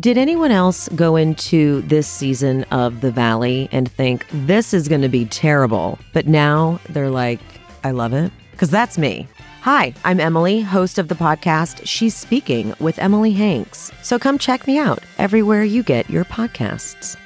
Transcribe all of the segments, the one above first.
Did anyone else go into this season of The Valley and think this is going to be terrible? But now they're like, I love it? Because that's me. Hi, I'm Emily, host of the podcast She's Speaking with Emily Hanks. So come check me out everywhere you get your podcasts.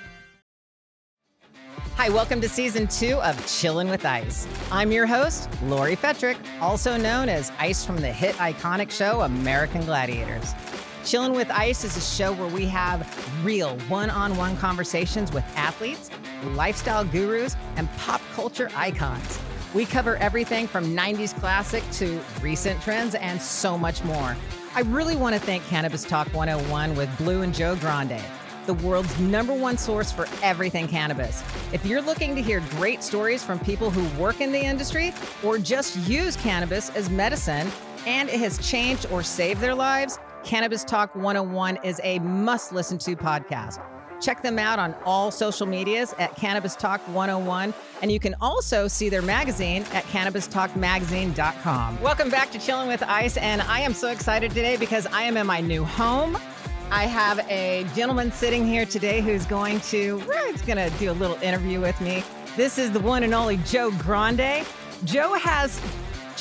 Hi, welcome to season two of Chillin' with Ice. I'm your host, Lori Fetrick, also known as Ice from the hit iconic show American Gladiators. Chillin' with Ice is a show where we have real one on one conversations with athletes, lifestyle gurus, and pop culture icons. We cover everything from 90s classic to recent trends and so much more. I really want to thank Cannabis Talk 101 with Blue and Joe Grande, the world's number one source for everything cannabis. If you're looking to hear great stories from people who work in the industry or just use cannabis as medicine and it has changed or saved their lives, Cannabis Talk 101 is a must listen to podcast. Check them out on all social medias at Cannabis Talk 101. And you can also see their magazine at cannabistalkmagazine.com. Welcome back to Chilling with Ice. And I am so excited today because I am in my new home. I have a gentleman sitting here today who's going to, he's going to do a little interview with me. This is the one and only Joe Grande. Joe has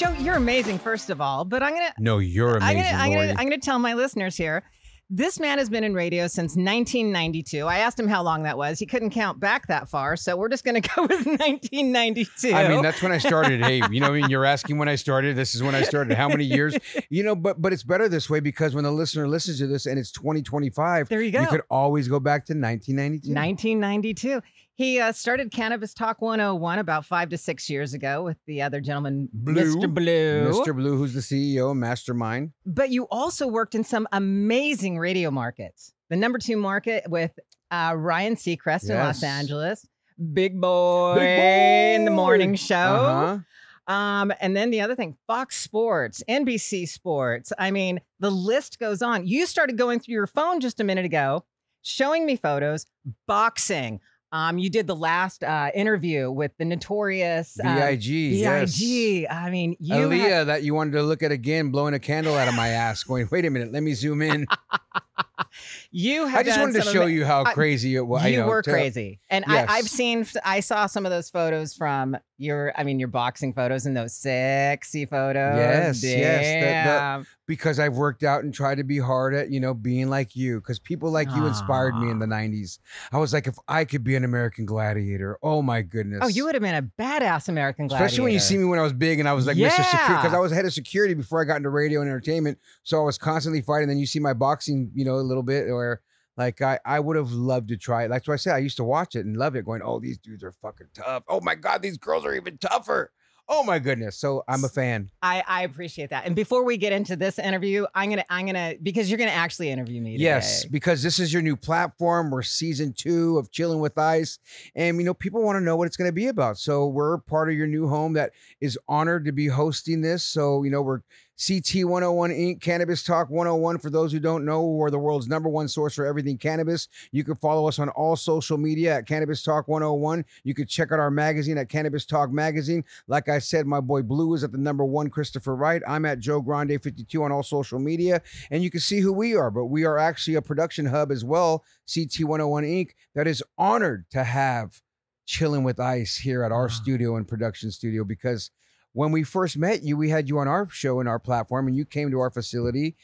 Joe, you're amazing, first of all. But I'm gonna No, you're I'm amazing. gonna I'm gonna, I'm gonna tell my listeners here. This man has been in radio since 1992. I asked him how long that was. He couldn't count back that far, so we're just going to go with 1992. I mean, that's when I started. Hey, you know, I mean, you're asking when I started. This is when I started. How many years? You know, but but it's better this way because when the listener listens to this and it's 2025, There you go. You could always go back to 1992. 1992. He uh, started Cannabis Talk 101 about five to six years ago with the other gentleman, Blue. Mr. Blue. Mr. Blue, who's the CEO, mastermind. But you also worked in some amazing radio markets. The number two market with uh, Ryan Seacrest in Los Yes. Angeles, Big Boy, in the morning show. Uh-huh. Um, and then the other thing, Fox Sports, NBC Sports. I mean, the list goes on. You started going through your phone just a minute ago, showing me photos, boxing. Um, you did the last uh, interview with the notorious uh, Big. yes. BIG. I mean, you Aaliyah had- that you wanted to look at again, blowing a candle out of my ass, going, wait a minute, let me zoom in. you have I just wanted to show you how crazy it was. you you know, were to- crazy, and Yes. I, I've seen. I saw some of those photos from your. I mean, your boxing photos and those sexy photos. Yes, yes, the- the- because I've worked out and tried to be hard at, you know, being like you. Because people like you inspired me in the 90s. I was like, if I could be an American gladiator, oh my goodness. Oh, you would have been a badass American gladiator. Especially when you see me when I was big and I was like Mr. Security, because I was head of security before I got into radio and entertainment. So I was constantly fighting. Then you see my boxing, you know, a little bit, or like I, I would have loved to try it. That's why I said I used to watch it and love it, going, oh, these dudes are fucking tough. Oh my God, these girls are even tougher. Oh my goodness. So I'm a fan. I, I appreciate that. And before we get into this interview, I'm gonna I'm gonna because you're gonna actually interview me. Today. Yes, because this is your new platform. We're season two of Chilling with Ice. And, you know, people want to know what it's going to be about. So we're part of your new home that is honored to be hosting this. So, you know, we're CT 101 Inc., Cannabis Talk 101. For those who don't know, we're the world's number one source for everything cannabis. You can follow us on all social media at Cannabis Talk 101. You can check out our magazine at Cannabis Talk Magazine. Like I said, my boy Blue is at the number one, Christopher Wright. I'm at Joe Grande 52 on all social media and you can see who we are. But we are actually a production hub as well, CT 101 Inc., that is honored to have Chilling with Ice here at our Wow. studio and production studio because when we first met you, we had you on our show and our platform, and you came to our facility,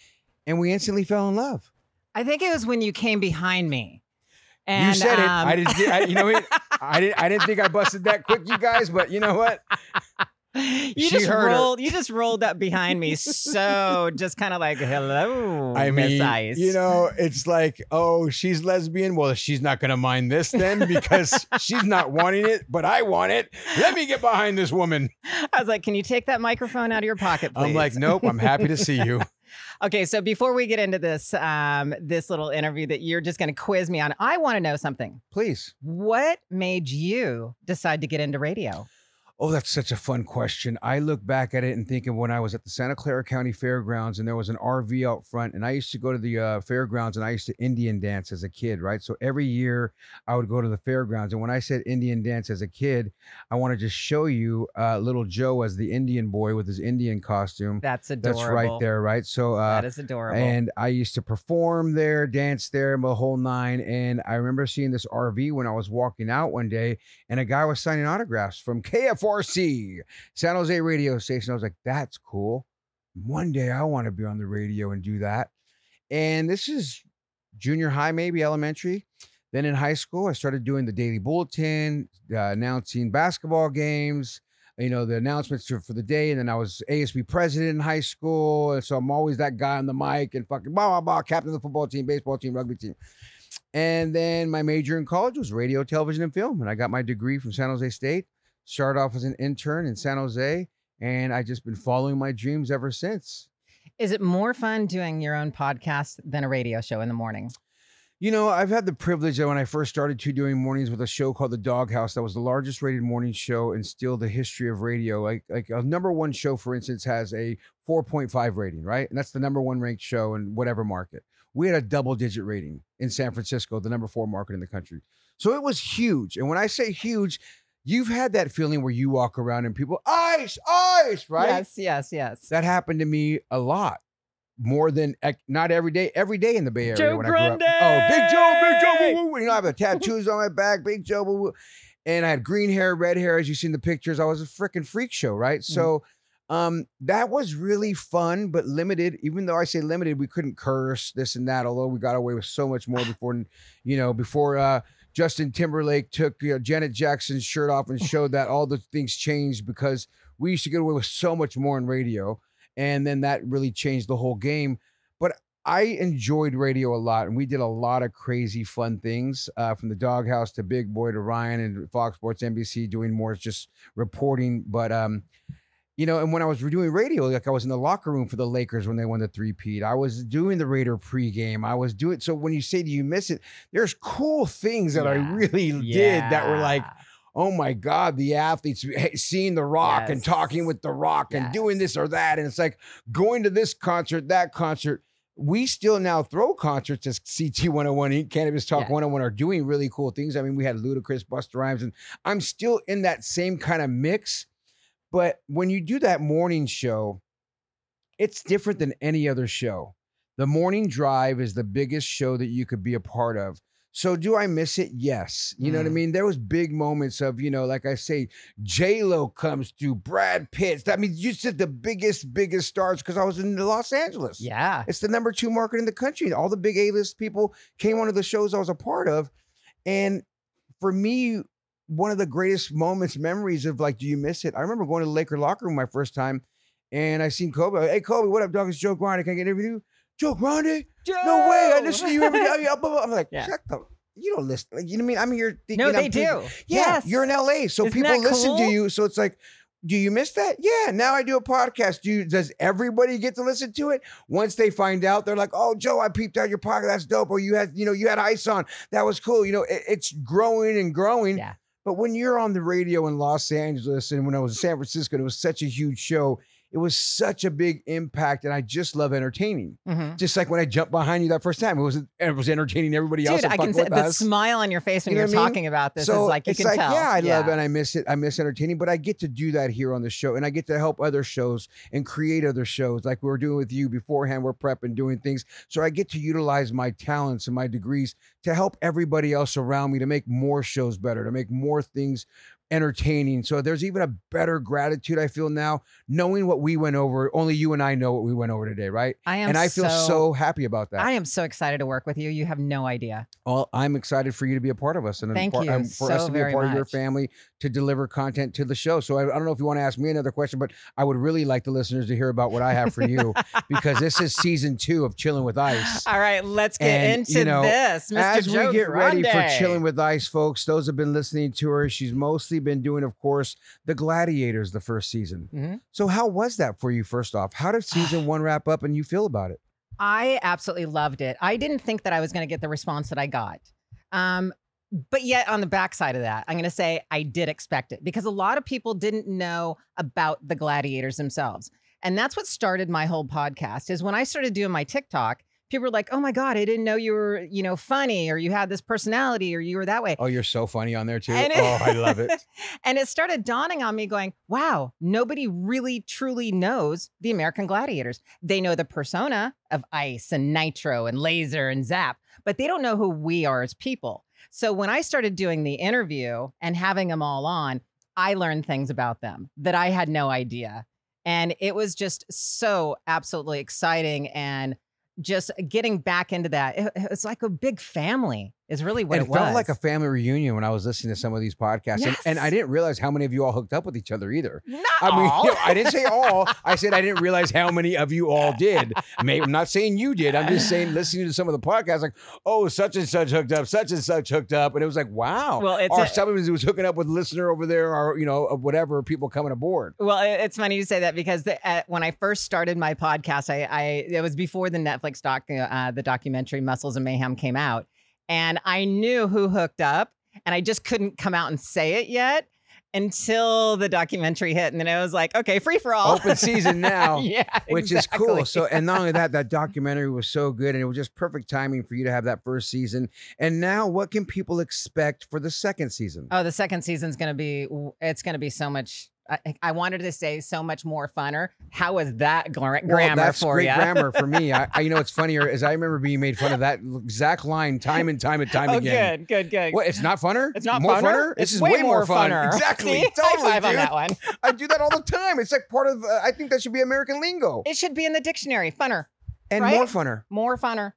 and we instantly fell in love. I think it was when you came behind me. And, you said it. um, I didn't. I, you know what? I didn't. I didn't think I busted that quick, you guys. But you know what? you She just heard her. rolled. You just rolled up behind me, so just kind of like, "Hello, I Miss mean, Ice." you know, it's like, oh, she's lesbian. Well, she's not going to mind this then because she's not wanting it, but I want it. Let me get behind this woman. I was like, "Can you take that microphone out of your pocket, please?" I'm like, nope. I'm happy to see you. Okay, so before we get into this, um, this little interview that you're just going to quiz me on, I want to know something. Please. What made you decide to get into radio? Oh, that's such a fun question. I look back at it and think of when I was at the Santa Clara County Fairgrounds and there was an RV out front, and I used to go to the uh, fairgrounds and I used to Indian dance as a kid, right? So every year I would go to the fairgrounds, and when I said Indian dance as a kid, I want to just show you uh, little Joe as the Indian boy with his Indian costume. That's adorable. That's right there, right? So uh, that is adorable. and I used to perform there, dance there, the whole nine. And I remember seeing this RV when I was walking out one day, and a guy was signing autographs from KFRC, San Jose radio station. I was like, that's cool. One day I want to be on the radio and do that. And this is junior high, maybe elementary. Then in high school, I started doing the daily bulletin, uh, announcing basketball games, you know, the announcements for for the day. And then I was ASB president in high school. And so I'm always that guy on the mic and fucking blah, blah, blah, captain of the football team, baseball team, rugby team. And then my major in college was radio, television, and film. And I got my degree from San Jose State. Started off as an intern in San Jose. And I've just been following my dreams ever since. is it more fun doing your own podcast than a radio show in the morning? You know, I've had the privilege that when I first started to doing mornings with a show called The Doghouse, that was the largest rated morning show in still the history of radio. Like, like a number one show, for instance, has a 4.5 rating, right? And that's the number one ranked show in whatever market. We had a double digit rating in San Francisco, the number four market in the country. So it was huge. And when I say huge, you've had that feeling where you walk around and people, ice, ice, right? Yes, yes, yes. That happened to me a lot. More than not every day, every day in the Bay Area Joe when I grew up. Oh, Big Joe, Big Joe, woo, woo. you know, I have the tattoos on my back, Big Joe, woo, woo. and I had green hair, red hair, as you see in the pictures. I was a freaking freak show, right? So, um, that was really fun, but limited. Even though I say limited, we couldn't curse this and that. Although we got away with so much more before, you know, before uh, Justin Timberlake took you know, Janet Jackson's shirt off and showed that all the things changed because we used to get away with so much more in radio. And then that really changed the whole game. But I enjoyed radio a lot, and we did a lot of crazy, fun things uh, from the doghouse to Big Boy to Ryan and Fox Sports NBC doing more just reporting. But, um, you know, and when I was doing radio, like I was in the locker room for the Lakers when they won the three-peat. I was doing the Raider pregame. I was doing so when you say do you miss it, there's cool things that I Yeah. really did that were like, oh my God, the athletes seeing The Rock and talking with The Rock and doing this or that. And it's like going to this concert, that concert. We still now throw concerts as CT 101, Inc., Cannabis Talk Yeah. 101 are doing really cool things. I mean, we had Ludacris, Busta Rhymes, and I'm still in that same kind of mix. But when you do that morning show, it's different than any other show. The morning drive is the biggest show that you could be a part of. So do I miss it? Yes. You know what I Mm. mean? There was big moments of, you know, like I say, J Lo comes through, Brad Pitt. I mean, you said the biggest, biggest stars because I was in Los Angeles. Yeah. It's the number two market in the country. All the big A-list people came onto the shows I was a part of. And for me, one of the greatest moments, memories of like, do you miss it? I remember going to the Laker locker room my first time and I seen Kobe. Hey, Kobe, what up, dog? It's Joe Grande. Can I get an interview? Joe Grande? No way. I listen to you every day. Oh, blah. I'm like, Yeah. shut the. You don't listen. Like, you know what I mean? I'm here thinking. No, I'm they thinking- do. Yeah, yes. you're in LA, so Isn't people listen to you. So it's like, do you miss that? Yeah. Now I do a podcast. Do you, does everybody get to listen to it? Once they find out, they're like, "Oh, Joe, I peeped out your podcast. That's dope." Or you had, you know, you had ice on. That was cool. You know, it- it's growing and growing. Yeah. But when you're on the radio in Los Angeles and when I was in San Francisco, it was such a huge show. It was such a big impact, and I just love entertaining. Mhm. Just like when I jumped behind you that first time, it was it was entertaining everybody else. Dude, I can see the us. smile on your face when you you're what I mean? talking about this so is like you can like, tell. yeah, I love it and I miss it. I miss entertaining, but I get to do that here on the show, and I get to help other shows and create other shows like we were doing with you beforehand. We're prepping, doing things, so I get to utilize my talents and my degrees to help everybody else around me to make more shows better, to make more things entertaining. So there's even a better gratitude I feel now, knowing what we went over. Only you and I know what we went over today, right? I am and I feel so, happy about that. I am so excited to work with you. You have no idea. Well, I'm excited for you to be a part of us and Thank part- you um, for us to be a part of your family to deliver content to the show. So I, I don't know if you want to ask me another question, but I would really like the listeners to hear about what I have for you because this is season two of Chilling with Ice. All right, let's get And, into you know, this. Mr. As Joe we get ready for Chilling with Ice, folks, those have been listening to her. She's mostly been doing, of course, the Gladiators the first season. Mhm. So how was that for you? First off, how did season one wrap up, and you feel about it? I absolutely loved it. I didn't think that I was going to get the response that I got. Um, but yet on the backside of that, I'm going to say I did expect it because a lot of people didn't know about the gladiators themselves. And that's what started my whole podcast is when I started doing my TikTok, people were like, "Oh my god, I didn't know you were, you know, funny or you had this personality or you were that way." Oh, you're so funny on there too. It- oh, I love it. and it started dawning on me going, "Wow, nobody really truly knows the American Gladiators. They know the persona of Ice and Nitro and Laser and Zap, but they don't know who we are as people." So when I started doing the interview and having them all on, I learned things about them that I had no idea. And it was just so absolutely exciting and just getting back into that. It- it's like a big family is really what it, it, felt was. like a family reunion when I was listening to some of these podcasts. And, and I didn't realize how many of you all hooked up with each other either. Not I mean, all. you know, I didn't say all. I said I didn't realize how many of you all did. Maybe I'm not saying you did. I'm just saying listening to some of the podcasts, like, oh, such and such hooked up, such and such hooked up, and it was like, wow. Well, it's or a- somebody was hooking up with a listener over there, or you know, whatever people coming aboard. Well, it's funny you say that because the, uh, when I first started my podcast, I, I it was before the Netflix doc, uh, the documentary Muscles and Mayhem came out, and I knew who hooked up, and I just couldn't come out and say it yet until the documentary hit, and then I was like, okay, free for all, Open season now. yeah, which is cool. So, and not only that, that documentary was so good, and it was just perfect timing for you to have that first season. And now, what can people expect for the second season? Oh, the second season's gonna be it's gonna be so much. I, I wanted to say so much more funner. How was that gra- Well, grammar that's for great you? grammar for me. I, I, you know, it's funnier is I remember being made fun of that exact line time and time and time oh, again. good, good, good. What? It's not funner. It's not more funner. This It's is way, more fun. funner. Exactly. See? Totally, High five on that one. I do that all the time. It's like part of. Uh, I think that should be American lingo It should be in the dictionary. Funner, and right? more funner. more funner.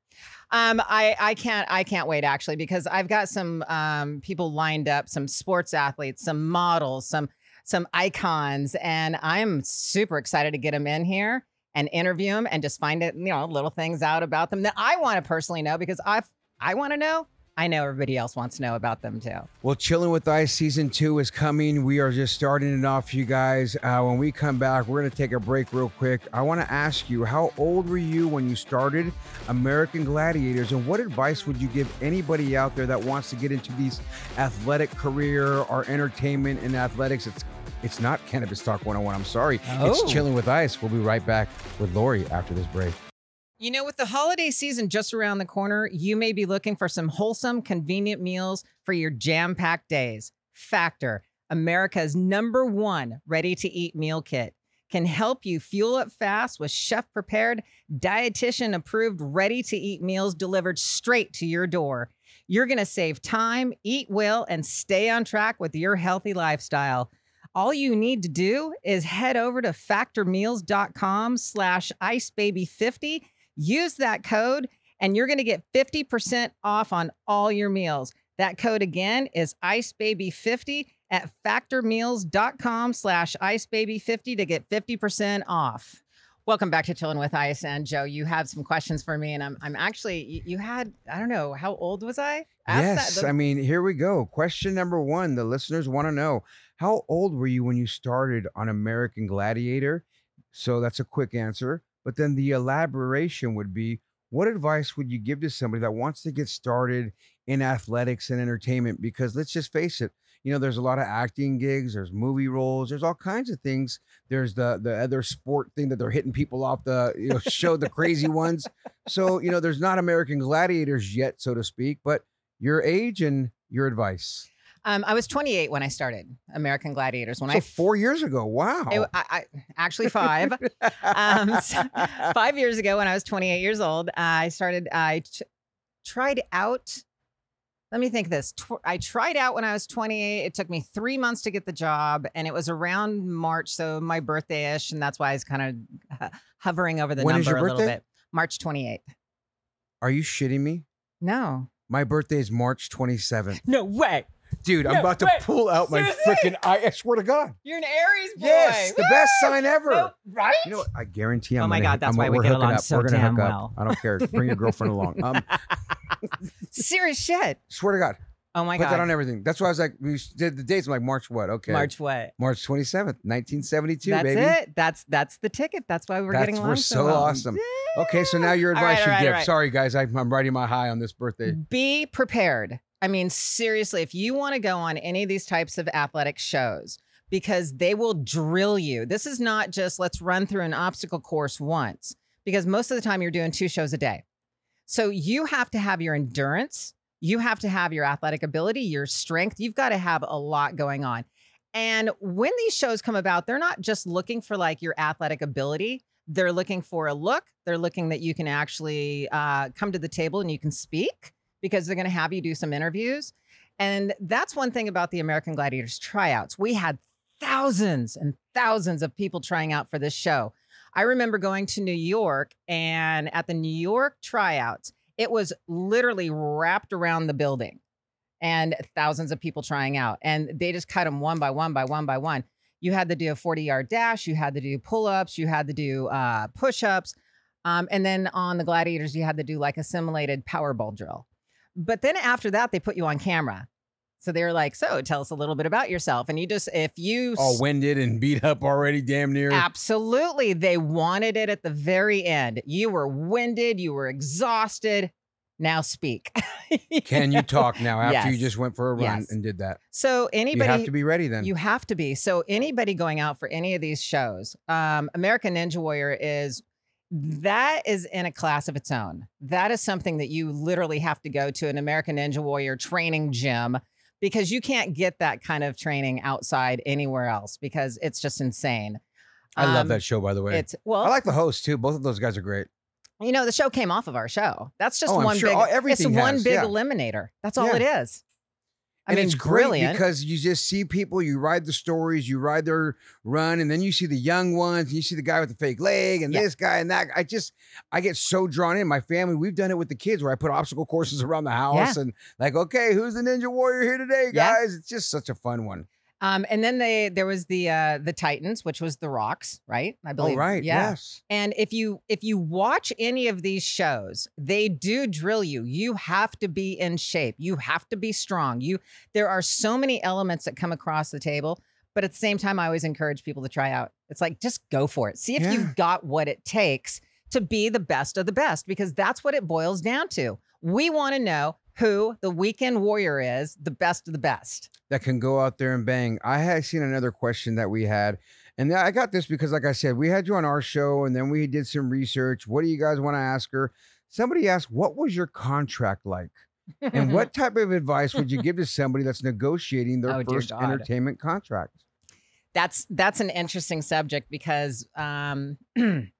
Um, I I can't I can't wait actually because I've got some um people lined up, some sports athletes, some models, some some icons, and I'm super excited to get them in here and interview them and just find it you know little things out about them that I want to personally know because I I want to know. I know everybody else wants to know about them too. Well, Chilling with Ice season two is coming. We are just starting it off, you guys. Uh, when we come back, we're going to take a break real quick. I want to ask you, how old were you when you started American Gladiators? And what advice would you give anybody out there that wants to get into these athletic career or entertainment and athletics? It's it's not Cannabis Talk 101. I'm sorry. Oh. It's Chilling with Ice. We'll be right back with Lori after this break. You know, with the holiday season just around the corner, you may be looking for some wholesome, convenient meals for your jam packed days. Factor, America's number one ready to eat meal kit, can help you fuel up fast with chef prepared, dietitian approved, ready to eat meals delivered straight to your door. You're going to save time, eat well, and stay on track with your healthy lifestyle. All you need to do is head over to factormeals.com slash icebaby50 Use that code and you're going to get 50% off on all your meals. That code again is icebaby50 at factormeals.com slash icebaby50 to get 50% off. Welcome back to Chilling with Ice. And Joe, you have some questions for me. And I'm, I'm actually, you, you had, I don't know, how old was I? Ask yes. that- the- I mean, here we go. Question number one. The listeners want to know how old were you when you started on American Gladiator? So that's a quick answer. But then the elaboration would be what advice would you give to somebody that wants to get started in athletics and entertainment? Because let's just face it, you know, there's a lot of acting gigs, there's movie roles, there's all kinds of things. There's the the other sport thing that they're hitting people off the you know show, the crazy ones. So, you know, there's not American gladiators yet, so to speak, but your age and your advice. Um, I was 28 when I started American Gladiators. When so I, four years ago. Wow. it- I, I actually five. um, so- five years ago when I was 28 years old, I started, I t- tried out. Let me think this. Tw- I tried out when I was 28. It took me three months to get the job, and it was around March, so my birthday ish. And that's why I was kind of hovering over the When is number your a little bit. March 28th. Are you shitting me? No. My birthday is March 27th. No way. Dude, I'm No, about to wait, pull out my freaking eye. I swear to God. You're an Aries boy. Yes, the best sign ever. Oh, right? You know what? I guarantee I'm Oh my gonna- God, that's I'm- why we we're get along up. so We're gonna damn hook well. up. I don't care. Bring your girlfriend along. Um, Serious shit. swear to God. Oh my Put God. Put that on everything. That's why I was like, we did the dates. I'm like, March what? Okay. March what? March 27th, 1972, That's baby. That's it. That's that's the ticket. That's why we're That's- getting we're so well. awesome. Okay, so now your advice all you right, give. all right. Sorry, guys, I, I'm riding my high on this birthday. Be prepared. I mean, seriously, if you want to go on any of these types of athletic shows, because they will drill you. This is not just let's run through an obstacle course once, because most of the time you're doing two shows a day. So you have to have your endurance, you have to have your athletic ability, your strength. You've got to have a lot going on. And when these shows come about, they're not just looking for like your athletic ability. They're looking for a look. They're looking that you can actually uh, come to the table and you can speak because they're going to have you do some interviews. And that's one thing about the American Gladiators tryouts. We had thousands and thousands of people trying out for this show. I remember going to New York and at the New York tryouts, it was literally wrapped around the building and thousands of people trying out. And they just cut them one by one by one by one. You had to do a 40 yard dash, you had to do pull ups, you had to do uh, push ups. Um, and then on the gladiators, you had to do like a simulated Powerball drill. But then after that, they put you on camera. So they were like, "So, tell us a little bit about yourself." And you just, if you all winded and beat up already, damn near. Absolutely, they wanted it at the very end. You were winded, you were exhausted. Now speak. you Can you talk now after yes. you just went for a run yes. and did that? So anybody, you have to be ready then. You have to be. So anybody going out for any of these shows, um, American Ninja Warrior is that is in a class of its own. That is something that you literally have to go to an American Ninja Warrior training gym because you can't get that kind of training outside anywhere else because it's just insane. I um, love that show, by the way. It's well, I like the host too. Both of those guys are great. You know, the show came off of our show. That's just oh, one sure. big. Oh, everything it's one has, big yeah. eliminator. That's all Yeah. it is. I and mean, it's great brilliant. because you just see people, you ride the stories, you ride their run, and then you see the young ones, and you see the guy with the fake leg, and Yeah. this guy and that. I just, I get so drawn in. My family, we've done it with the kids where I put obstacle courses around the house, and like, okay, who's the Ninja Warrior here today, Yeah. guys? It's just such a fun one. Um, and then they there was the uh the Titans, which was the Rocks, right? I Oh, believe. right, Yeah. yes. And if you if you watch any of these shows, they do drill you. You have to be in shape. You have to be strong. You there are so many elements that come across the table, but at the same time I always encourage people to try out. It's like just go for it. See if Yeah. you've got what it takes to be the best of the best because that's what it boils down to. We want to know who the weekend warrior is, the best of the best. that can go out there and bang. I had seen another question that we had, and I got this because, like I said, we had you on our show, and then we did some research. What do you guys want to ask her? Somebody asked, "What was your contract like?" and what type of advice would you give to somebody that's negotiating their Oh, first entertainment contract? that's that's an interesting subject because um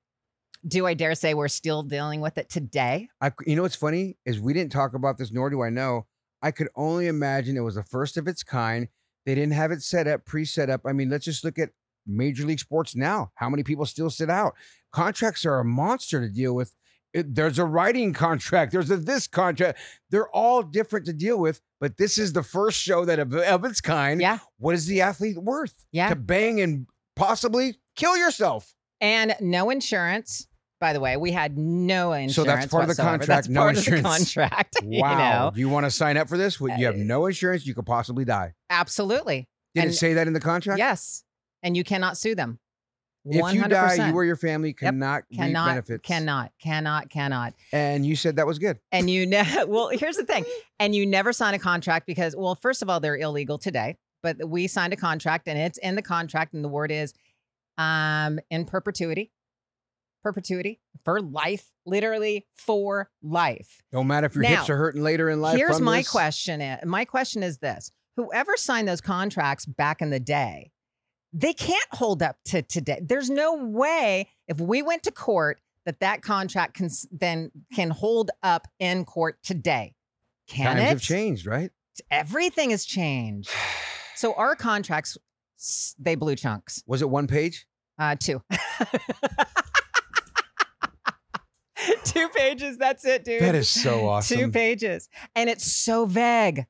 do I dare say we're still dealing with it today? I, you know what's funny is we didn't talk about this, nor do I know. I could only imagine it was the first of its kind. They didn't have it set up, pre-set up. I mean, let's just look at Major League Sports now. How many people still sit out? Contracts are a monster to deal with. It- there's a writing contract. There's a this contract. They're all different to deal with. But this is the first show that of, of its kind. Yeah. What is the athlete worth? Yeah. To bang and possibly kill yourself. And no insurance. By the way, we had no insurance. So that's part of the contract, That's no part insurance. of the contract. Wow. You know, Do you want to sign up for this? You have Uh, no insurance. You could possibly die. absolutely. Did and- it say that in the contract? Yes. And you cannot sue them. If you die, you or your family cannot reap cannot, benefits. cannot, cannot, cannot. And you said that was good. And you ne- well, here's the thing. And you never sign a contract because, well, first of all, they're illegal today. But we signed a contract and it's in the contract, and the word is um in perpetuity. Perpetuity for life, literally for life. Don't matter if your hips are hurting later in life. Here's my this. question. My question is this: Whoever signed those contracts back in the day, they can't hold up to today. There's no way if we went to court that that contract can then can hold up in court today. Can Times it? have changed, right? Everything has changed. So our contracts, they blew chunks. Was it one page? Uh, two. two pages. That's it, dude. That is so awesome. Two pages. And it's so vague.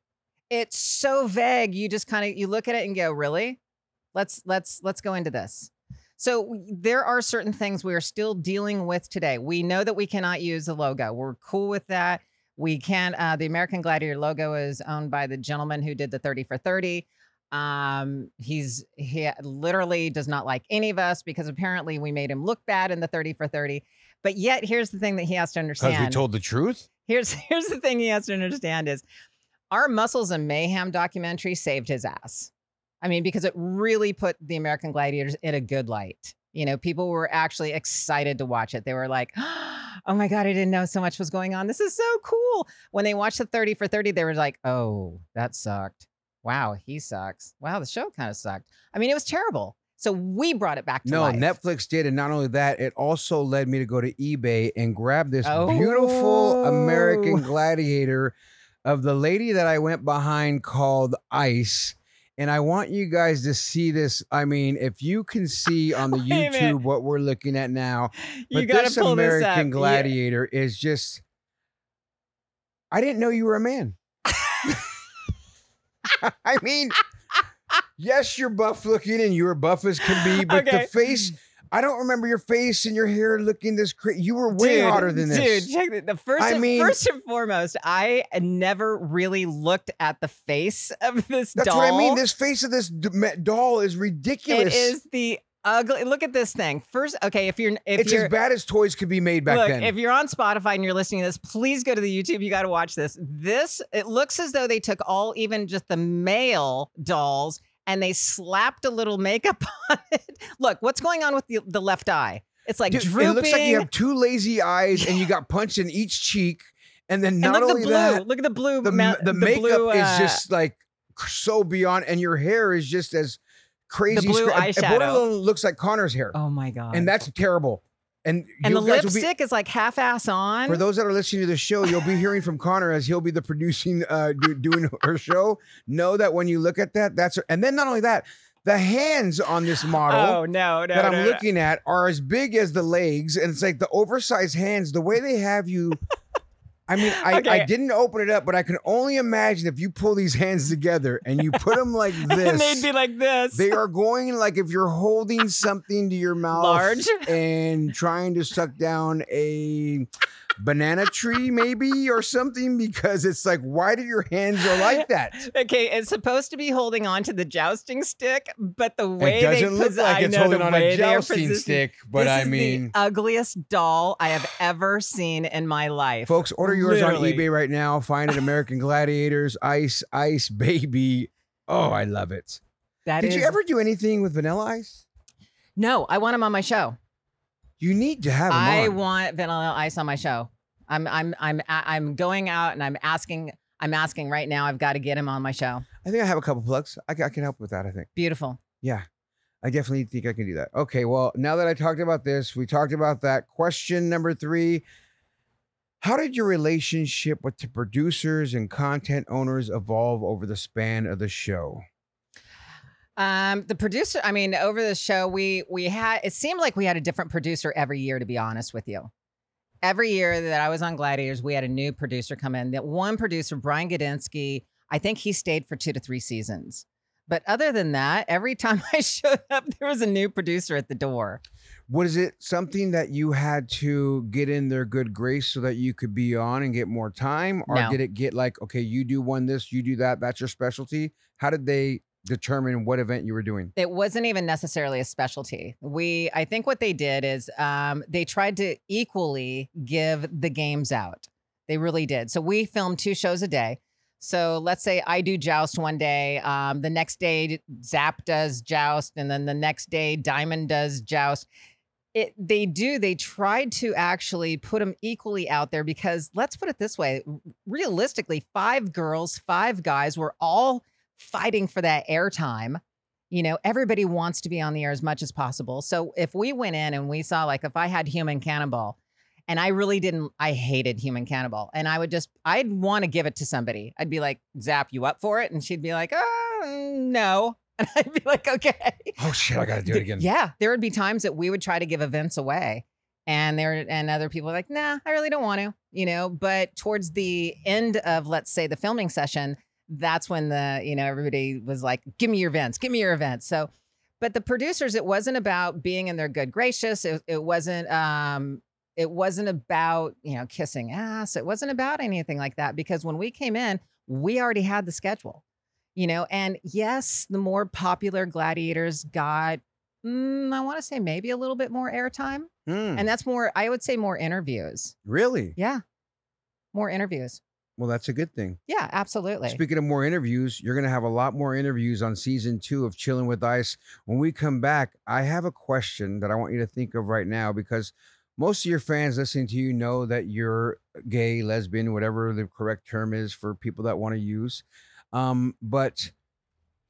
It's so vague. You just kind of you look at it and go, really? Let's let's let's go into this. So there are certain things we are still dealing with today. We know that we cannot use the logo. We're cool with that. We can uh the American Gladiator logo is owned by the gentleman who did the 30 for 30. Um he's he literally does not like any of us because apparently we made him look bad in the 30 for 30. But yet here's the thing that he has to understand. Because we told the truth. here's here's the thing he has to understand is our Muscles and Mayhem documentary saved his ass. I mean, because it really put the American Gladiators in a good light. You know, people were actually excited to watch it. They were like, oh my God, I didn't know so much was going on. This is so cool. When they watched the 30 for 30, they were like, oh, that sucked. Wow, he sucks. Wow, the show kind of sucked. I mean, it was terrible. So we brought it back to No, life. Netflix did, and not only that, it also led me to go to eBay and grab this beautiful American Oh. Gladiator of the lady that I went behind called Ice. And I want you guys to see this. I mean, if you can see on the Wait a minute. YouTube what we're looking at now, but this American this up. Yeah. Gladiator is just. I didn't know you were a man. I mean, yes, you're buff looking and you're buff as can be, but Okay. the face. I don't remember your face and your hair looking this crazy. You were way Dude, hotter than this. Dude, check it. The first, I and, mean- first and foremost, I never really looked at the face of this That's doll. what I mean. This face of this d- doll is ridiculous. It is the ugly. Look at this thing. First, okay, if you're if it's you're as bad as toys could be made back look, then. if you're on Spotify and you're listening to this, please go to the YouTube. You got to watch this. This it looks as though they took all even just the male dolls and they slapped a little makeup on it. Look, what's going on with the, the left eye? It's like Dude, drooping. it looks like you have two lazy eyes and you got punched in each cheek. And then and not look at only the blue. that, look at the blue. the, ma- the makeup blue, is uh, just like so beyond, and your hair is just as crazy. The blue it eyeshadow. looks like Connor's hair, Oh my god! and that's terrible. And and the will be- lipstick is like half ass on. For those that are listening to the show, you'll be hearing from Connor as he'll be the producing, uh, do, doing her show. Know that when you look at that, that's her. And then not only that, the hands on this model oh no, no, that I'm no, no. looking at are as big as the legs, and it's like the oversized hands. The way they have you. I mean, I, I didn't open it up, but I can only imagine if you pull these hands together and you put them like this, and they'd be like this. They are going like if you're holding something to your mouth Large. and trying to suck down a banana tree, maybe or something, because it's like, why do your hands are like that? Okay, it's supposed to be holding on to the jousting stick, but the way it doesn't they look pos- like I it's holding on a jousting stick, but this I is mean, the ugliest doll I have ever seen in my life. folks, order yours Literally. on eBay right now. Find it, American Gladiators, Ice, Ice Baby. Oh, I love it. That Did you ever do anything with Vanilla Ice? No, I want him on my show. You need to have him I on. want Vanilla Ice on my show. I'm I'm I'm I'm going out and I'm asking I'm asking right now. I've got to get him on my show. I think I have a couple plugs. I, I can help with that. I think. Beautiful. Yeah, I definitely think I can do that. Okay, well, now that I talked about this, we talked about that. Question number three How did your relationship with the producers and content owners evolve over the span of the show? Um, the producer, I mean, over the show, we we had it seemed like we had a different producer every year, to be honest with you. Every year that I was on Gladiators, we had a new producer come in. That one producer, Brian Gadinsky, I think he stayed for two to three seasons. But other than that, every time I showed up, there was a new producer at the door. Was it something that you had to get in their good grace so that you could be on and get more time? Or No. did it get like, okay, you do one this, you do that, that's your specialty? How did they determine what event you were doing? it wasn't even necessarily a specialty. We, I think what they did is um, they tried to equally give the games out. They really did. So we filmed two shows a day. So let's say I do joust one day, um, the next day Zap does joust, and then the next day Diamond does joust. It they do. They tried to actually put them equally out there because let's put it this way: realistically, five girls, five guys were all fighting for that airtime you know everybody wants to be on the air as much as possible. So if we went in and we saw like if i had human cannonball and i really didn't i hated human cannonball and i would just i'd want to give it to somebody. I'd be like zap you up for it and she'd be like oh no. And i'd be like okay. Oh shit, I gotta do it again. yeah there would be times that we would try to give events away and there and other people are like nah i really don't want to you know? But towards the end of let's say the filming session that's when the you know everybody was like give me your events give me your events so but the producers it wasn't about being in their good gracious. It, it wasn't um it wasn't about you know kissing ass. It wasn't about anything like that because when we came in we already had the schedule you know? And yes the more popular gladiators got mm, i want to say maybe a little bit more airtime. Hmm, and that's more i would say more interviews. Really? yeah. More interviews Well, that's a good thing. Yeah, absolutely. Speaking of more interviews, you're going to have a lot more interviews on season two of Chilling with Ice. When we come back, I have a question that I want you to think of right now because most of your fans listening to you know that you're gay, lesbian, whatever the correct term is for people that want to use. Um, but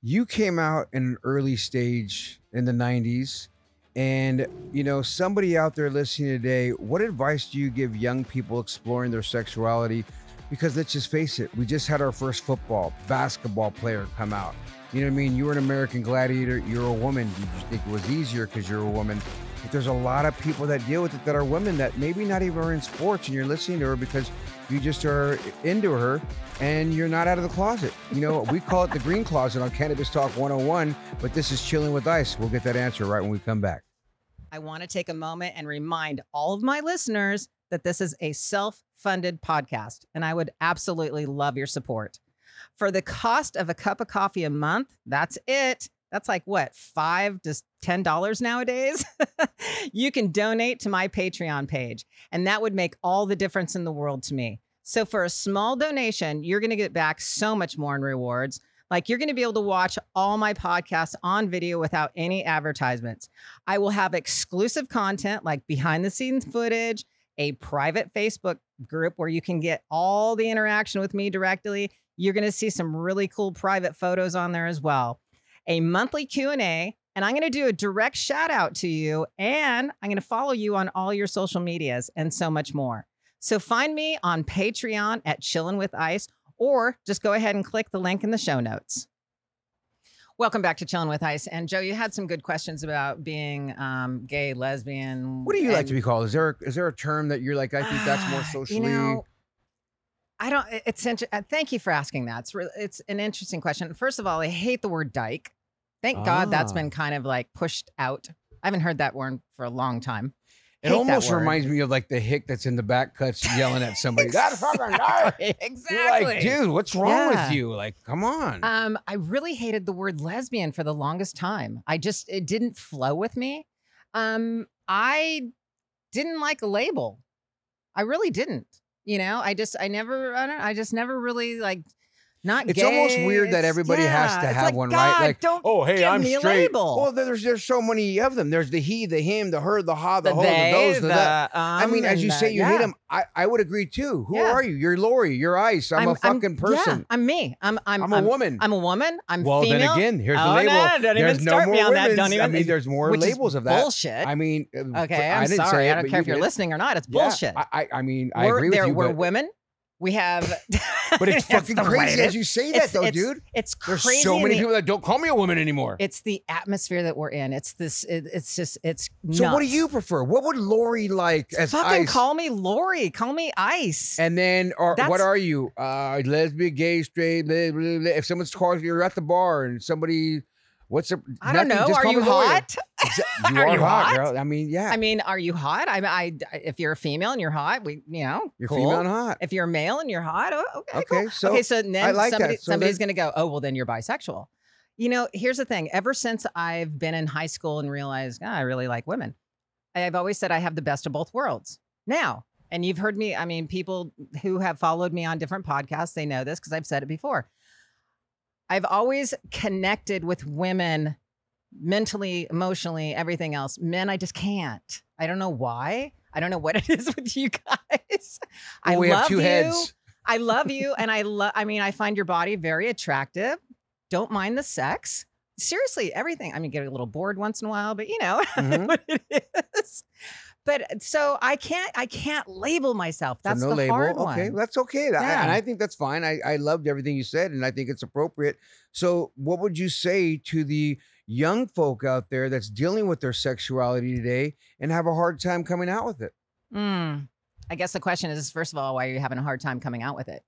you came out in an early stage in the 90s. And, you know, somebody out there listening today, what advice do you give young people exploring their sexuality? Because let's just face it, we just had our first football, basketball player come out. You know what I mean? You were an American gladiator, you're a woman. Did you think it was easier because you're a woman? But there's a lot of people that deal with it that are women that maybe not even are in sports and you're listening to her because you just are into her and you're not out of the closet. You know, we call it the green closet on Cannabis Talk 101, but this is Chilling with Ice. We'll get that answer right when we come back. I want to take a moment and remind all of my listeners that this is a self funded podcast, and I would absolutely love your support. For the cost of a cup of coffee a month, that's it. That's like what, five to $10 nowadays? you can donate to my Patreon page, and that would make all the difference in the world to me. So, for a small donation, you're going to get back so much more in rewards. Like, you're going to be able to watch all my podcasts on video without any advertisements. I will have exclusive content like behind the scenes footage, a private Facebook group where you can get all the interaction with me directly. You're going to see some really cool private photos on there as well. A monthly Q&A and I'm going to do a direct shout out to you and I'm going to follow you on all your social medias and so much more. So find me on Patreon at Chillin' with Ice or just go ahead and click the link in the show notes. Welcome back to Chillin' with Ice. And Joe, you had some good questions about being um, gay, lesbian. What do you like to be called? Is there is there a term that you're like? I think that's more Ah, socially. You know, I don't. It's inter- uh, thank you for asking that. It's it's an interesting question. First of all, I hate the word dyke. Thank God that's been kind of like pushed out. I haven't heard that word for a long time. It almost reminds me of like the hick that's in the back cuts yelling at somebody. That's fucking nice. exactly. You're like, dude, what's wrong Yeah. with you? Like, come on. Um, I really hated the word lesbian for the longest time. I just it didn't flow with me. Um, I didn't like a label. I really didn't. You know, I just I never I don't I just never really like not It's almost weird that It's- everybody has to have like, one, right? Like, don't oh, hey, give I'm me a straight. label. Well, there's there's so many of them. There's the he, the him, the her, the ha, the, the ho, they, the those, the, the, that. I mean, um, as you and say, the- you hate yeah. him. I, I would agree too. Who Yeah. are you? You're Lori. You're Ice. I'm, a fucking yeah, person. I'm me. I'm I'm I'm, a woman. I'm a woman. I'm well, female. then again, here's the Oh, label. no, don't even there's no start more me on that. Don't I even- mean, there's more labels of that. Bullshit. I mean, okay, I'm sorry. I don't care if you're listening or not. It's bullshit. I, I, I mean, I agree with there, you, we're women. We have, but it's fucking the crazy as you say that, It's- though, it's- dude. It's crazy. There's so many the- people that don't call me a woman anymore. It's the atmosphere that we're in. It's this. It, it's just. It's. So what do you prefer? What would Lori like as fucking Ice? call me Lori? Call me Ice. and then, or what are you? Uh, lesbian, gay, straight? Blah, blah, blah. If someone's calling you're at the bar and somebody, what's a? I don't know. just Are you hot? You Are are, you hot, hot? girl. I mean, yeah, I mean, are you hot? I, I. If you're a female and you're hot, we. You know. you're cool. female and hot. If you're male and you're hot, oh, okay. Okay, cool. so okay, so then I like somebody, So somebody's going to go, oh, well, then you're bisexual. You know, here's the thing. Ever since I've been in high school and realized "Ah, I really like women, I've always said I have the best of both worlds. Now, and you've heard me, I mean, people who have followed me on different podcasts, they know this because I've said it before. I've always connected with women mentally, emotionally, everything else. Men, I just can't. I don't know why. I don't know what it is with you guys. I we love have two you. heads. I love you, and I love. I mean, I find your body very attractive. Don't mind the sex. Seriously, everything. I mean, get a little bored once in a while, but you know Mhm. what it is. But so I can't. I can't label myself. So That's no the label. hard okay, one. that's okay. I- Yeah. and I think that's fine. I, I loved everything you said, and I think it's appropriate. So, what would you say to the young folk out there that's dealing with their sexuality today and have a hard time coming out with it? Mm. I guess the question is, first of all, why are you having a hard time coming out with it?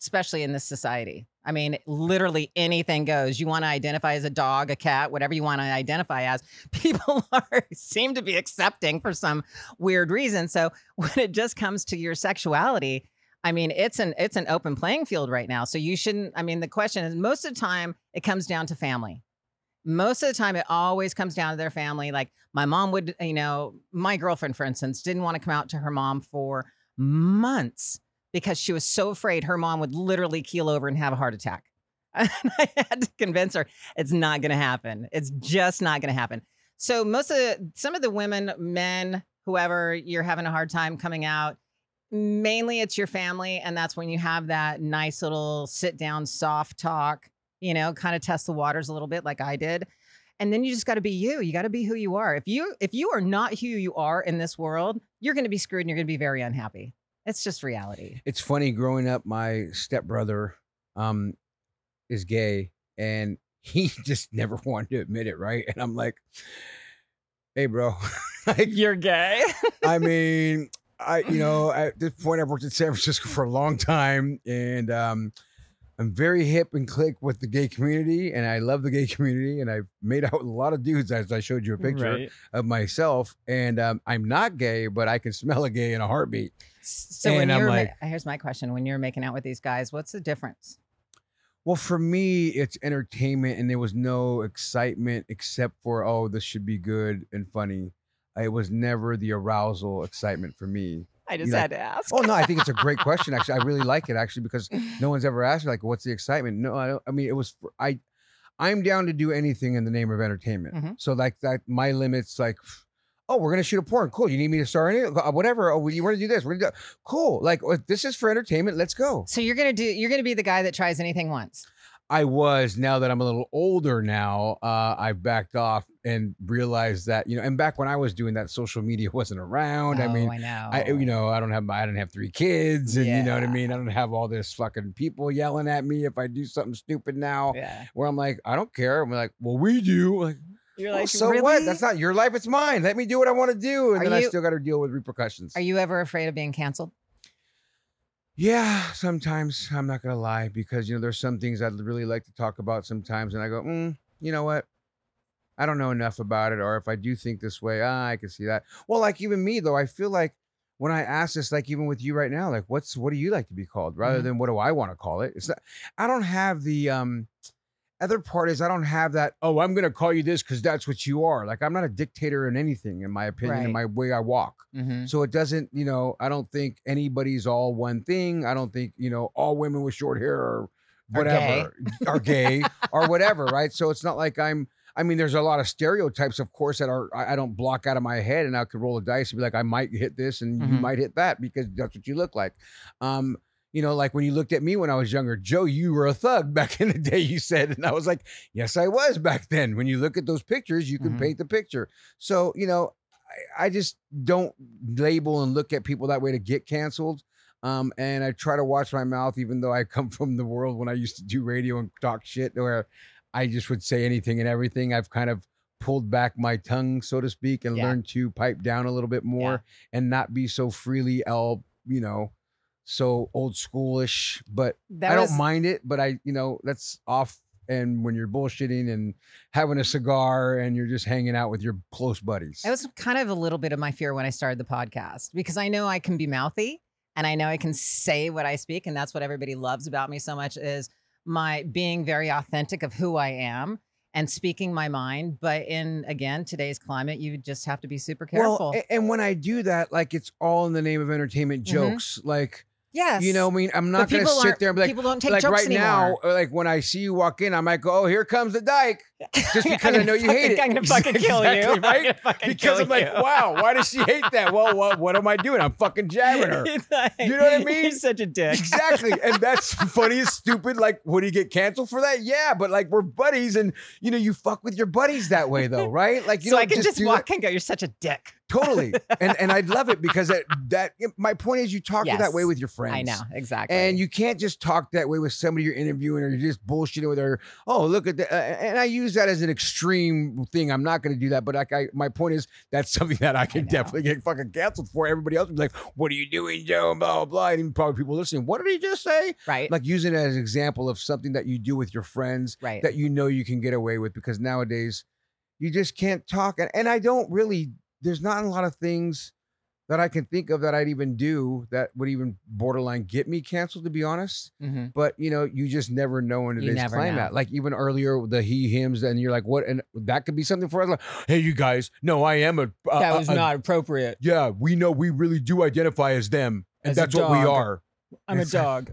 Especially in this society. I mean, literally anything goes. You want to identify as a dog, a cat, whatever you want to identify as. People are seem to be accepting for some weird reason. So when it just comes to your sexuality, I mean, it's an it's an open playing field right now. So you shouldn't. I mean, the question is, most of the time, it comes down to family most of the time it always comes down to their family like my mom would you know my girlfriend for instance didn't want to come out to her mom for months because she was so afraid her mom would literally keel over and have a heart attack. And I had to convince her it's not going to happen. It's just not going to happen. So most of the, some of the women, men, whoever you're having a hard time coming out, mainly it's your family and that's when you have that nice little sit down soft talk, you know, kind of test the waters a little bit like I did. And then you just got to be you. You got to be who you are. If you if you are not who you are in this world, you're going to be screwed and you're going to be very unhappy. It's just reality. It's funny growing up. My stepbrother um, is gay, and he just never wanted to admit it. Right, and I'm like, "Hey, bro, like, You're gay. I mean, I you know at this point I've worked in San Francisco for a long time, and um, I'm very hip and click with the gay community, and I love the gay community, and I've made out with a lot of dudes as I showed you a picture Right. of myself, and um, I'm not gay, but I can smell a gay in a heartbeat. So when And I'm you're ma- like- here's my question: When you're making out with these guys, what's the difference? Well, for me, it's entertainment, and there was no excitement except for oh, this should be good and funny. It was never the arousal excitement for me. I just You had to ask. Oh no, I think it's a great question. Actually, I really like it actually because no one's ever asked me like, "What's the excitement?" No, I, don't, I mean it was I. I'm down to do anything in the name of entertainment. Mhm. So like that, my limits like, oh, we're gonna shoot a porn. Cool. You need me to star in it? Uh, Whatever. Oh, you want to do this? We're gonna do. Cool. Like uh, this is for entertainment. Let's go. So you're gonna do you're gonna be the guy that tries anything once. I was. Now that I'm a little older now, uh, I've backed off and realized that you know. And back when I was doing that, social media wasn't around. I Oh, mean, I know. I you know I don't have my I don't have three kids, and you know what I mean. I don't have all this fucking people yelling at me if I do something stupid now. yeah. Where I'm like, I don't care. I'm like, well, we do. Like, You're well, like, so really? what? That's not your life. It's mine. Let me do what I want to do, and Are then I still got to deal with repercussions. Are you ever afraid of being canceled? Yeah, sometimes I'm not gonna lie because you know there's some things I'd really like to talk about sometimes, and I go, mm, you know what? I don't know enough about it, or if I do think this way, ah, I can see that. Well, like even me though, I feel like when I ask this, like even with you right now, like what's what do you like to be called, rather Mhm. than what do I want to call it? It's not. I don't have the um. Other part is I don't have that. Oh, I'm gonna call you this because that's what you are. Like I'm not a dictator in anything, in my opinion, in my way I walk. Mm-hmm. So it doesn't, you know, I don't think anybody's all one thing. I don't think, you know, all women with short hair or whatever are gay or whatever, right? So it's not like I'm I mean, there's a lot of stereotypes, of course, that are I don't block out of my head and I could roll a dice and be like, I might hit this and you Mhm. might hit that because that's what you look like. Um, you know, like when you looked at me when I was younger, Joe, you were a thug back in the day, you said. And I was like, yes, I was back then. When you look at those pictures, you can Mhm. paint the picture. So, you know, I, I just don't label and look at people that way to get canceled. Um, and I try to watch my mouth, even though I come from the world when I used to do radio and talk shit, where I just would say anything and everything. I've kind of pulled back my tongue, so to speak, and Yeah. learned to pipe down a little bit more and not be so freely, el, you know, so old schoolish. But That I don't mind it, but I, you know, that's off. And when you're bullshitting and having a cigar and you're just hanging out with your close buddies. That was kind of a little bit of my fear when I started the podcast because I know I can be mouthy and I know I can say what I speak, and that's what everybody loves about me so much is my being very authentic of who I am and speaking my mind. But in again today's climate, you just have to be super careful. Well, and when I do that, like it's all in the name of entertainment Mhm. jokes. Like, yes, you know, what I mean, I'm not going to sit there and be like, people don't take like jokes right anymore. now, like when I see you walk in, I might go, "Oh, here comes the dyke," just because I know you hate it. I'm gonna fucking kill you. Exactly, I'm right? fucking Because I'm like, you. wow, why does she hate that? Well, what, what am I doing? I'm fucking jabbing her. You know what I mean? You're such a dick. Exactly. And that's funny as stupid. Like, would he get canceled for that? Yeah, but like we're buddies and you know, you fuck with your buddies that way though, right? Like you so I can just, do walk that- and go, "You're such a dick." Totally. And and I'd love it because that that my point is you talk to that way with your friends. I know exactly. And you can't just talk that way with somebody you're interviewing or you're just bullshitting with her. Oh, look at that. Uh, and I use that as an extreme thing. I'm not going to do that. But like, I, my point is that's something that I can know. definitely get fucking canceled for. Everybody else would be like, what are you doing, Joe? And blah, blah, blah. And probably people listening, what did he just say? right, Like using it as an example of something that you do with your friends right. that you know you can get away with because nowadays you just can't talk. And, and I don't really, there's not a lot of things that I can think of that I'd even do that would even borderline get me canceled, to be honest. hmm But you know, you just never know in today's climate. Like even earlier, the he hims, and you're like, what? And that could be something for us. Like, hey, you guys, no, I am a. That was a- not appropriate. Yeah, we know we really do identify as them, and As that's what we are. I'm a dog.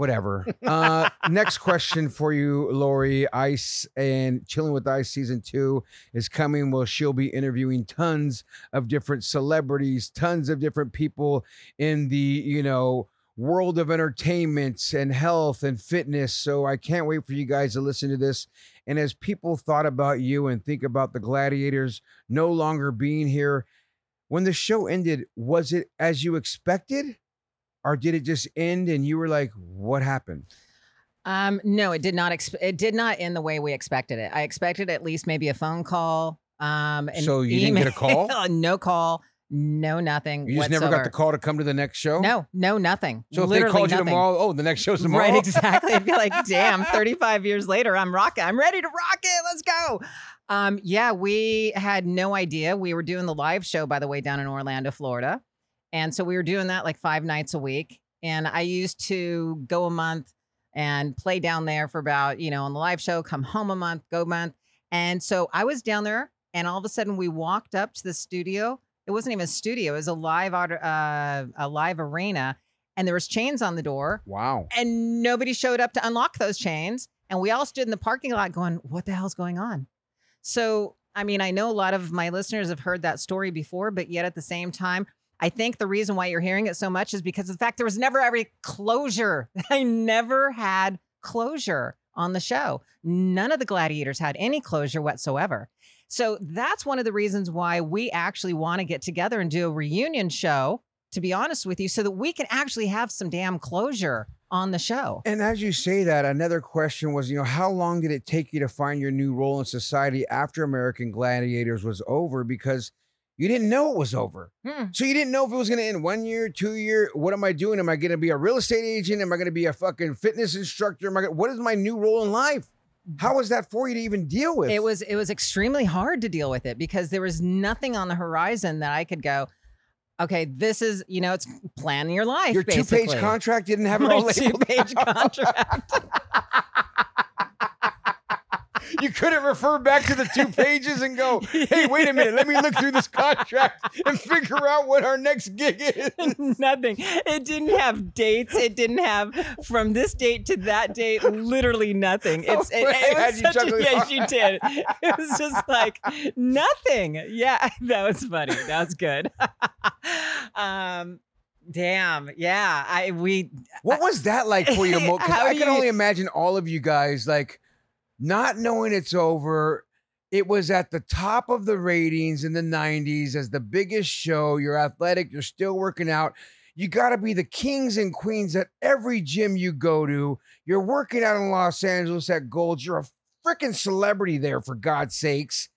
Whatever. Uh, next question for you, Lori. Ice and Chilling with Ice season two is coming. Well, she'll be interviewing tons of different celebrities, tons of different people in the, you know, world of entertainment and health and fitness. So I can't wait for you guys to listen to this. And as people thought about you and think about the gladiators no longer being here, when the show ended, was it as you expected? Or did it just end and you were like, what happened? Um, no, it did not. Exp- it did not end the way we expected it. I expected at least maybe a phone call. Um, So you didn't get a call? no call, no nothing. You just never got the call to come to the next show? No, no, nothing. So if they called nothing. you tomorrow, oh, the next show's tomorrow. Right, exactly. I'd be like, damn, 35 years later, I'm rocking. I'm ready to rock it. Let's go. Um, yeah, we had no idea. We were doing the live show, by the way, down in Orlando, Florida. And so we were doing that like five nights a week. And I used to go a month and play down there for about, you know, on the live show, come home a month, go a month. And so I was down there, and all of a sudden we walked up to the studio. It wasn't even a studio; it was a live, uh, a live arena, and there was chains on the door Wow. and nobody showed up to unlock those chains. And we all stood in the parking lot going, What the hell's going on? So, I mean, I know a lot of my listeners have heard that story before, but yet at the same time, I think the reason why you're hearing it so much is because of the fact there was never every closure. I never had closure on the show. None of the gladiators had any closure whatsoever. So that's one of the reasons why we actually want to get together and do a reunion show, to be honest with you, so that we can actually have some damn closure on the show. And as you say that, another question was, you know, how long did it take you to find your new role in society after American Gladiators was over? Because you didn't know it was over. Hmm. So you didn't know if it was going to end one year, two year. What am I doing? Am I going to be a real estate agent? Am I going to be a fucking fitness instructor? Am I gonna, what is my new role in life? How was that for you to even deal with? It was it was extremely hard to deal with it because there was nothing on the horizon that I could go, okay, this is, you know, it's planning your life. your two page contract didn't have it My all labeled. two-page contract. You couldn't refer back to the two pages and go, hey, wait a minute, let me look through this contract and figure out what our next gig is. Nothing. It didn't have dates. It didn't have from this date to that date. Literally nothing. It's it, Oh, it had was such a, yes, you did. It was just like nothing. Yeah, that was funny. That was good. um, damn. Yeah, I we What was that like for you? Because How I can you- only imagine all of you guys like not knowing it's over. It was at the top of the ratings in the 90s as the biggest show. You're athletic, you're still working out. You got to be the kings and queens at every gym you go to. You're working out in Los Angeles at Gold. You're a freaking celebrity there, for God's sakes.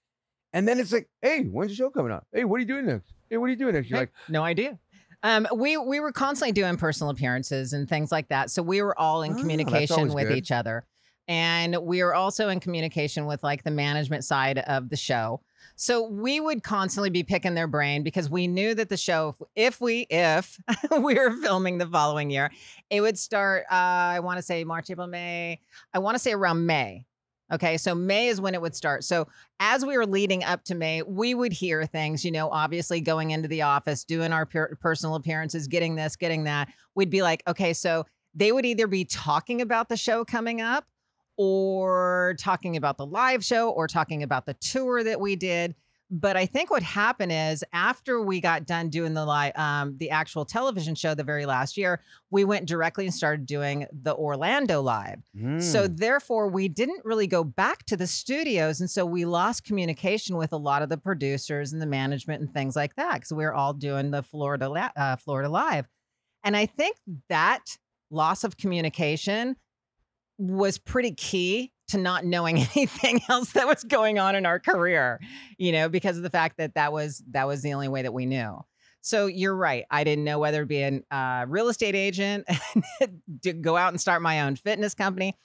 And then it's like, hey, when's the show coming out? Hey, what are you doing next? Hey, what are you doing next? You're like, no idea. Um, we we were constantly doing personal appearances and things like that. So we were all in Oh, communication with good. each other. And we are also in communication with like the management side of the show. So we would constantly be picking their brain because we knew that the show, if we if we were filming the following year, it would start. Uh, I want to say March, April, May. I want to say around May. Okay, so May is when it would start. So as we were leading up to May, we would hear things, you know, obviously going into the office, doing our per- personal appearances, getting this, getting that. We'd be like, okay, so they would either be talking about the show coming up or talking about the live show or talking about the tour that we did. But I think what happened is after we got done doing the live, um, the actual television show the very last year, we went directly and started doing the Orlando live. So "Hmm, therefore, we didn't really go back to the studios, and so we lost communication with a lot of the producers and the management and things like that because we were all doing the Florida uh, Florida live, and I think that loss of communication was pretty key to not knowing anything else that was going on in our career, you know, because of the fact that that was that was the only way that we knew. So you're right. I didn't know whether to be a uh, real estate agent, to go out and start my own fitness company.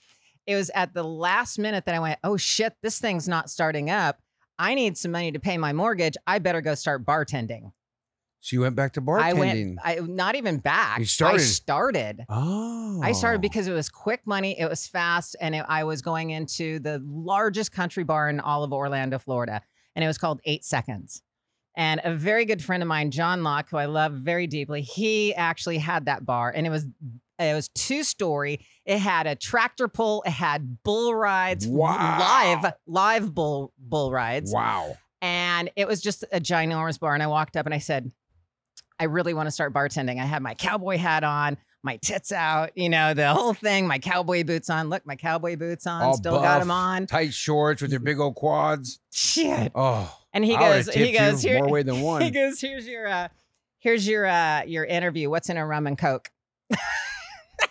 It was at the last minute that I went, oh shit, this thing's not starting up. I need some money to pay my mortgage. I better go start bartending. So you went back to bartending. I went, I not even back. You started. I started. oh. I started because it was quick money, it was fast, and it, I was going into the largest country bar in all of Orlando, Florida, and it was called Eight Seconds. And a very good friend of mine, John Locke, who I love very deeply, he actually had that bar, and it was it was two story. It had a tractor pull. It had bull rides, Wow. live live bull bull rides, Wow. and it was just a ginormous bar. And I walked up and I said, I really want to start bartending. I had my cowboy hat on, my tits out, you know, the whole thing, my cowboy boots on. Look, my cowboy boots on, All still got buff, them on. Tight shorts with your big old quads. Shit. Oh. And he I goes, he goes, here, more way than he goes, here's your, uh, here's your, uh, your interview. What's in a rum and coke? that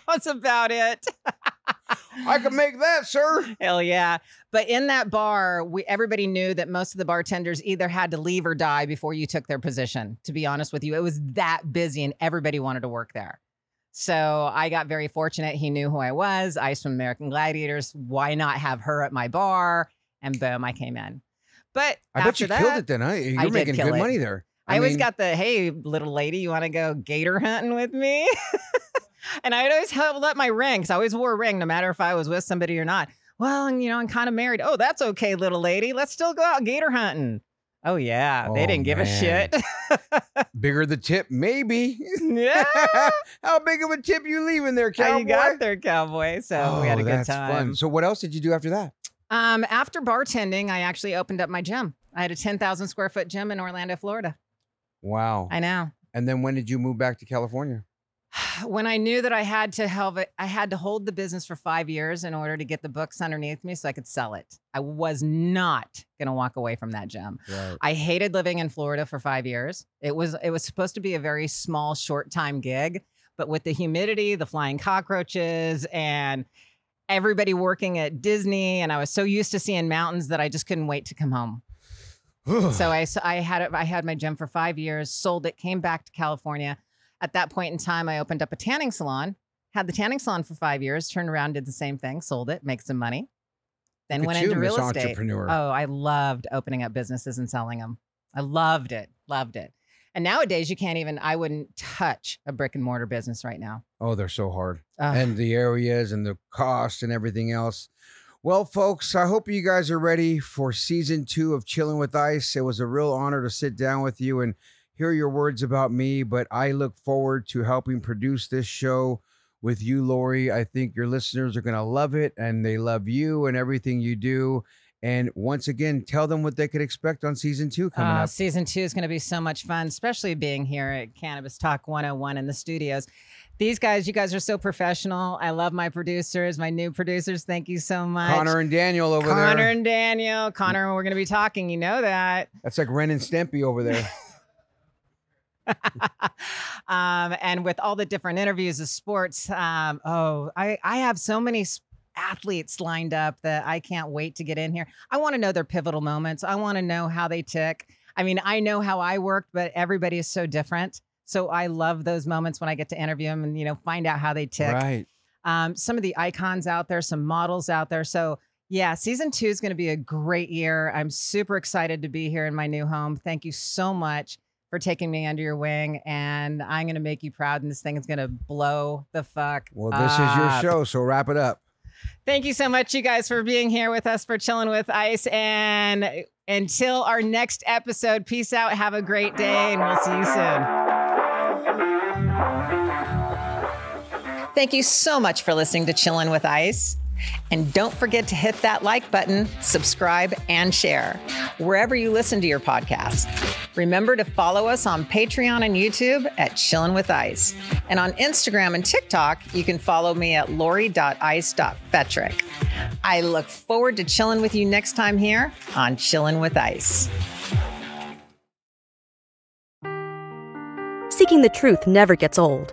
was about it. I can make that, sir. Hell yeah. But in that bar, we everybody knew that most of the bartenders either had to leave or die before you took their position. To be honest with you, it was that busy and everybody wanted to work there. So I got very fortunate. He knew who I was. Ice from American Gladiators. Why not have her at my bar? And boom, I came in. But I bet you that, killed it then, huh? You're did making good it. money there. I, always mean, got the hey, little lady, you want to go gator hunting with me? and I'd always held up my ring because I always wore a ring, no matter if I was with somebody or not. Well, and you know, I'm kind of married. Oh, that's okay, little lady. Let's still go out gator hunting. Oh yeah, they Oh, didn't give a shit. bigger the tip, maybe. yeah, How big of a tip you leaving there, how cowboy? you got there, cowboy. So we had a Oh, good time. Fun. So what else did you do after that? Um, after bartending, I actually opened up my gym. I had a 10,000 square foot gym in Orlando, Florida. Wow. I know. And then when did you move back to California? when I knew that I had to help it, I had to hold the business for five years in order to get the books underneath me so I could sell it. I was not gonna walk away from that gym. Right. I hated living in Florida for five years. It was it was supposed to be a very small, short time gig, but with the humidity, the flying cockroaches, and everybody working at Disney, and I was so used to seeing mountains that I just couldn't wait to come home. So I so I had it. I had my gym for five years, sold it, came back to California. At that point in time, I opened up a tanning salon. Had the tanning salon for five years. Turned around, did the same thing, sold it, make some money. Then Look went into real estate. Entrepreneur. Oh, I loved opening up businesses and selling them. I loved it, loved it. And nowadays, you can't even. I wouldn't touch a brick and mortar business right now. oh, they're so hard. Ugh. and the areas and the cost and everything else. Well, folks, I hope you guys are ready for season two of Chilling with Ice. It was a real honor to sit down with you and hear your words about me, but I look forward to helping produce this show with you, Lori. I think your listeners are going to love it and they love you and everything you do. And once again, tell them what they could expect on season two coming Uh, up. Season two is going to be so much fun, especially being here at Cannabis Talk 101 in the studios. These guys, you guys are so professional. I love my producers, my new producers. Thank you so much. Connor and Daniel over Connor there. Connor and Daniel. Connor, we're going to be talking. You know that. That's like Ren and Stimpy over there. um, and with all the different interviews of sports, um, oh, I, I have so many athletes lined up that I can't wait to get in here. I want to know their pivotal moments. I want to know how they tick. I mean, I know how I worked, but everybody is so different. So I love those moments when I get to interview them and you know find out how they tick. right. Um, some of the icons out there, some models out there. So yeah, season two is going to be a great year. I'm super excited to be here in my new home. Thank you so much for taking me under your wing, and I'm going to make you proud. And this thing is going to blow the fuck. Well, this is your show, so wrap it up. Thank you so much, you guys, for being here with us for chilling with Ice. And until our next episode, peace out. Have a great day, and we'll see you soon. Thank you so much for listening to Chillin' with Ice. And don't forget to hit that like button, subscribe, and share wherever you listen to your podcast. Remember to follow us on Patreon and YouTube at Chillin' with Ice. And on Instagram and TikTok, you can follow me at lori.ice.fetrick. I look forward to chilling with you next time here on Chillin' with Ice. Seeking the truth never gets old.